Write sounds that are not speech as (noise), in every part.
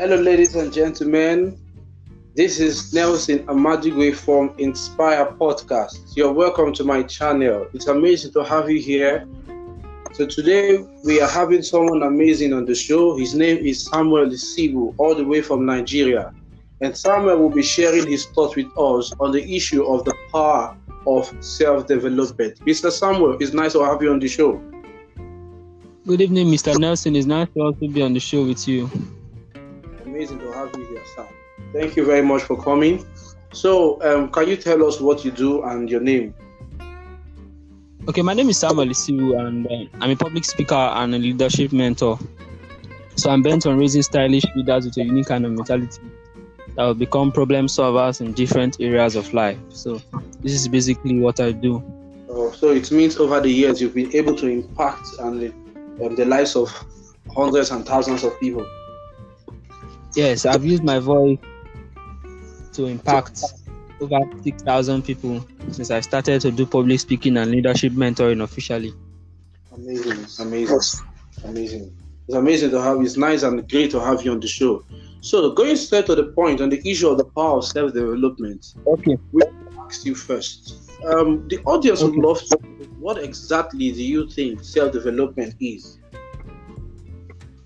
Hello, ladies and gentlemen. This is Nelson Amadigwe from Inspire Podcast. You're welcome to my channel. It's amazing to have you here. So today we are having someone amazing on the show. His name is Samuel Isibu, all the way from Nigeria. And Samuel will be sharing his thoughts with us on the issue of the power of self-development. Mr. Samuel, it's nice to have you on the show. Good evening, Mr. Nelson. It's nice to also be on the show with you. Amazing to have you here, sir. Thank you very much for coming. So, um, can you tell us what you do and your name? Okay, my name is Samuel Isiwu, and uh, I'm a public speaker and a leadership mentor. So I'm bent on raising stylish leaders with a unique kind of mentality that will become problem solvers in different areas of life. So this is basically what I do. Oh, so it means over the years you've been able to impact and um, the lives of hundreds and thousands of people. Yes, I've used my voice to impact over 6,000 people since I started to do public speaking and leadership mentoring officially. Amazing, amazing, amazing. It's amazing to have. It's nice and great to have you on the show. So, going straight to the point on the issue of the power of self-development. Okay. We ask you first. Um, the audience Okay. would love to. know What exactly do you think self-development is?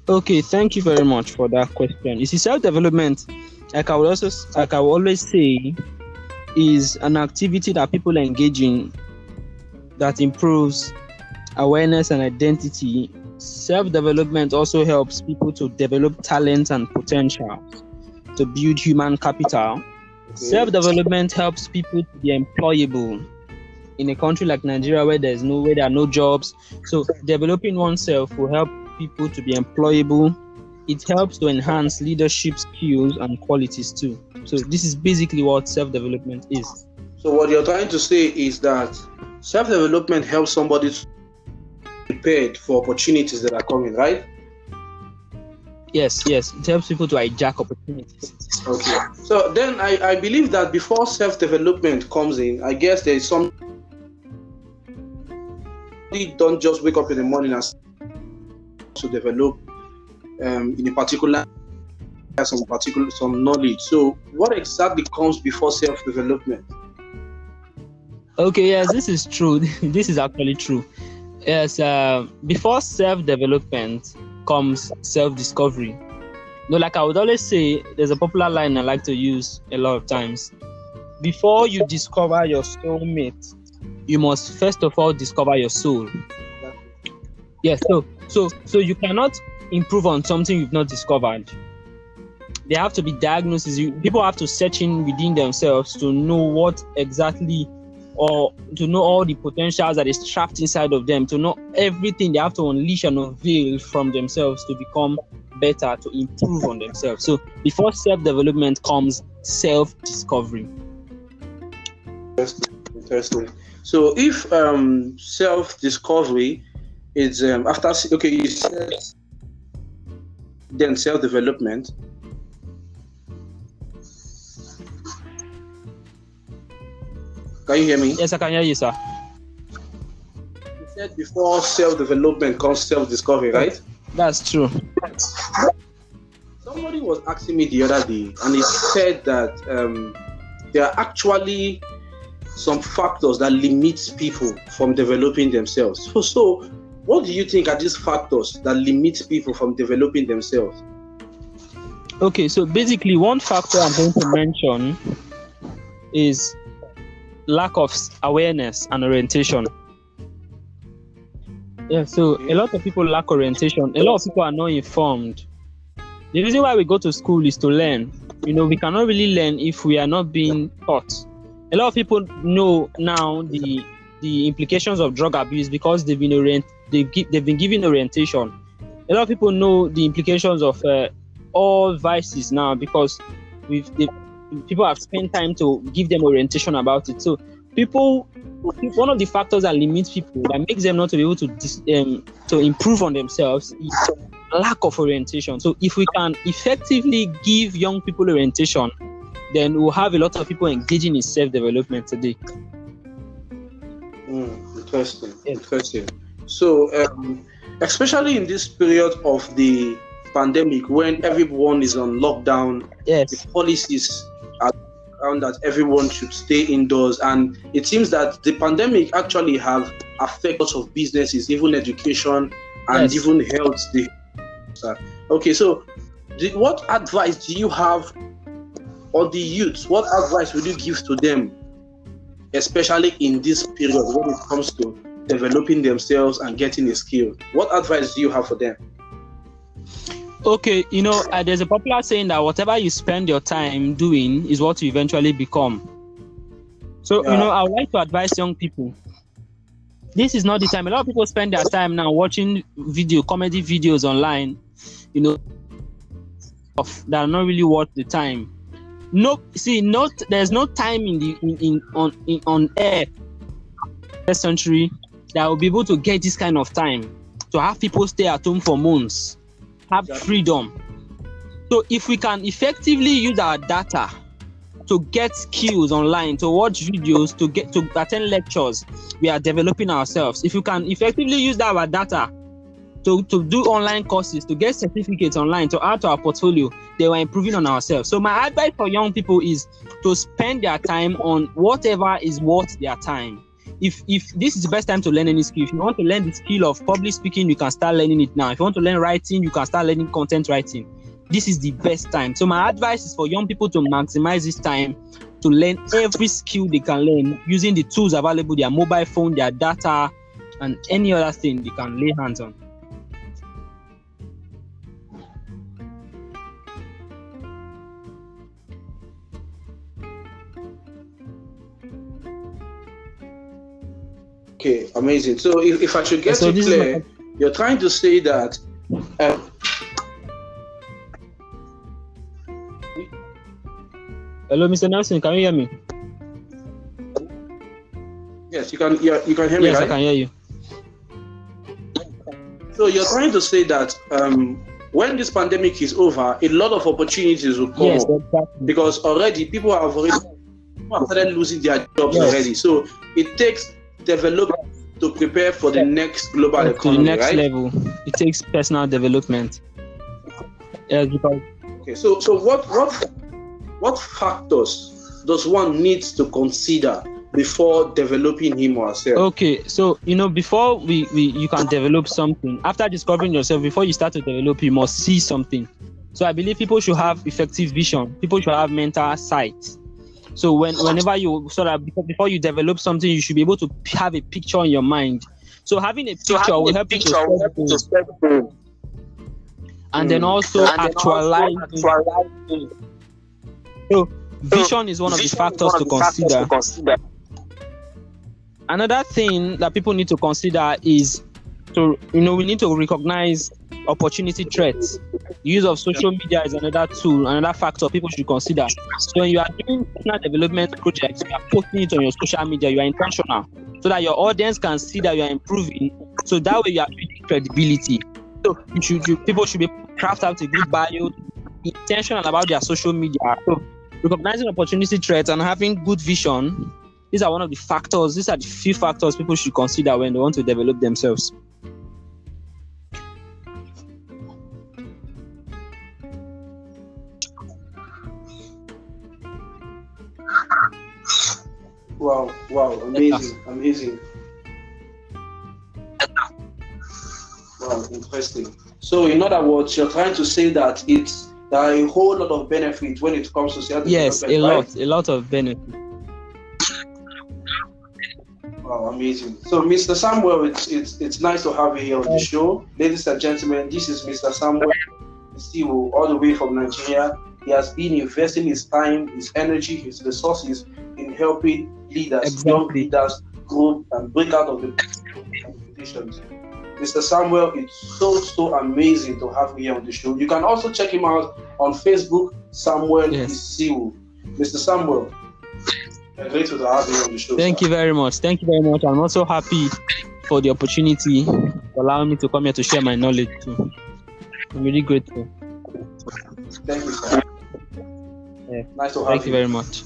Okay, thank you very much for that question. You see, self-development, like I would also, like I will always say, is an activity that people engage in that improves awareness and identity. Self-development also helps people to develop talents and potential to build human capital. Self-development helps people to be employable in a country like Nigeria where there's no where there are no jobs. So developing oneself will help people to be employable. It helps to enhance leadership skills and qualities too. So this is basically what self-development is. So what you're trying to say is that self-development helps somebody to be prepared for opportunities that are coming, right? Yes, yes. It helps people to hijack opportunities. Okay. So then I, I believe that before self-development comes in, I guess there is some don't just wake up in the morning and to develop um, in a particular some particular some knowledge. So what exactly comes before self-development? Okay, yes, this is true. (laughs) this is actually true. Yes, uh, before self-development comes self-discovery. No, like I would always say, there's a popular line I like to use a lot of times. Before you discover your soulmate, you must first of all discover your soul. Yes, so so so you cannot improve on something you've not discovered. There have to be diagnoses. People have to search in within themselves to know what exactly or to know all the potentials that is trapped inside of them, to know everything they have to unleash and unveil from themselves to become better, to improve on themselves. So before self-development comes self-discovery. Interesting. Interesting. So if um, self-discovery is um, after okay, you said then self-development. Can you hear me? Yes, I can hear you, sir. You said before self-development comes self-discovery, right? That's true. Somebody was asking me the other day, and he said that um, there are actually some factors that limits people from developing themselves. So, so, what do you think are these factors that limit people from developing themselves? Okay, so basically, one factor I'm going to mention is lack of awareness and orientation. Yeah, so a lot of people lack orientation. A lot of people are not informed. The reason why we go to school is to learn. You know, we cannot really learn if we are not being taught. A lot of people know now the the implications of drug abuse because they've been orient they've, they've been given orientation. A lot of people know the implications of uh, all vices now because we've they, people have spent time to give them orientation about it. So people, one of the factors that limits people that makes them not to be able to dis, um, to improve on themselves is lack of orientation. So if we can effectively give young people orientation, then we'll have a lot of people engaging in self-development today. Mm, interesting. Interesting. So, um, especially in this period of the pandemic when everyone is on lockdown, Yes. the policies are around that everyone should stay indoors, and it seems that the pandemic actually have affected lots of businesses, even education and Yes. even health. The okay, so the, what advice do you have on the youth? What advice would you give to them, especially in this period when it comes to developing themselves and getting a skill? What advice do you have for them? Okay, you know, uh, there's a popular saying that whatever you spend your time doing is what you eventually become. So, Yeah. you know, I would like to advise young people. This is not the time. A lot of people spend their time now watching video, comedy videos online, you know, of that are not really worth the time. No, see, not there's no time in the in, in on in, on air this century that will be able to get this kind of time to have people stay at home for months have Exactly. freedom. So if we can effectively use our data to get skills online, to watch videos, to get to attend lectures, we are developing ourselves. If you can effectively use our data to, to do online courses, to get certificates online, to add to our portfolio, they were improving on ourselves. So my advice for young people is to spend their time on whatever is worth their time. If if this is the best time to learn any skill, if you want to learn the skill of public speaking, you can start learning it now. If you want to learn writing, you can start learning content writing. This is the best time. So my advice is for young people to maximize this time to learn every skill they can learn using the tools available, their mobile phone, their data, and any other thing they can lay hands on. Okay, amazing. So if, if I should get So you clear, you're trying to say that uh, Hello, Mr. Nelson, can you hear me? yes, you can you, you can hear me, Yes, I can hear you. So you're trying to say that um, when this pandemic is over, a lot of opportunities will come Yes, exactly. because already people have already people have started losing their jobs Yes. already. So it takes development to prepare for the next global to the next right? level. It takes personal development. Yes, because Okay, so so what what what factors does one need to consider before developing him or herself? okay, so you know, before we, we you can develop something, after discovering yourself, before you start to develop, you must see something. So I believe people should have effective vision. People should have mental sight. So when whenever you sort of before, you develop something, you should be able to have a picture in your mind. So having a picture will help you to set goals hmm. and then also actualize. So vision is one of the factors to consider. Another thing that people need to consider is to you know we need to recognize opportunity threats. Use of social media is another tool, another factor people should consider. So when you are doing personal development projects, you are posting it on your social media, you are intentional so that your audience can see that you are improving. So that way you are building credibility. So you should you, people should be craft out a good bio, intentional about their social media. So recognizing opportunity threats and having good vision these are one of the factors these are the few factors people should consider when they want to develop themselves Wow, amazing, amazing. Wow, interesting. So, in other words, you're trying to say that it's there are a whole lot of benefits when it comes to self yes a lot a lot of benefit right? Wow, amazing. So, Mr. Samuel, it's it's it's nice to have you here on the show, ladies and gentlemen. This is Mr. Samuel, CEO, all the way from Nigeria. He has been investing his time, his energy, his resources in helping leaders, young leaders, grow and break out of the conditions. Mr. Samuel, it's so so amazing to have you here on the show. You can also check him out on Facebook, Samuel Yes. Isiwu. Mr. Samuel, I'm grateful to have you on the show. thank sir. you very much thank you very much i'm also happy for the opportunity allowing me to come here to share my knowledge too i'm really grateful Thank you, sir. Yeah. Nice to have thank you you. very much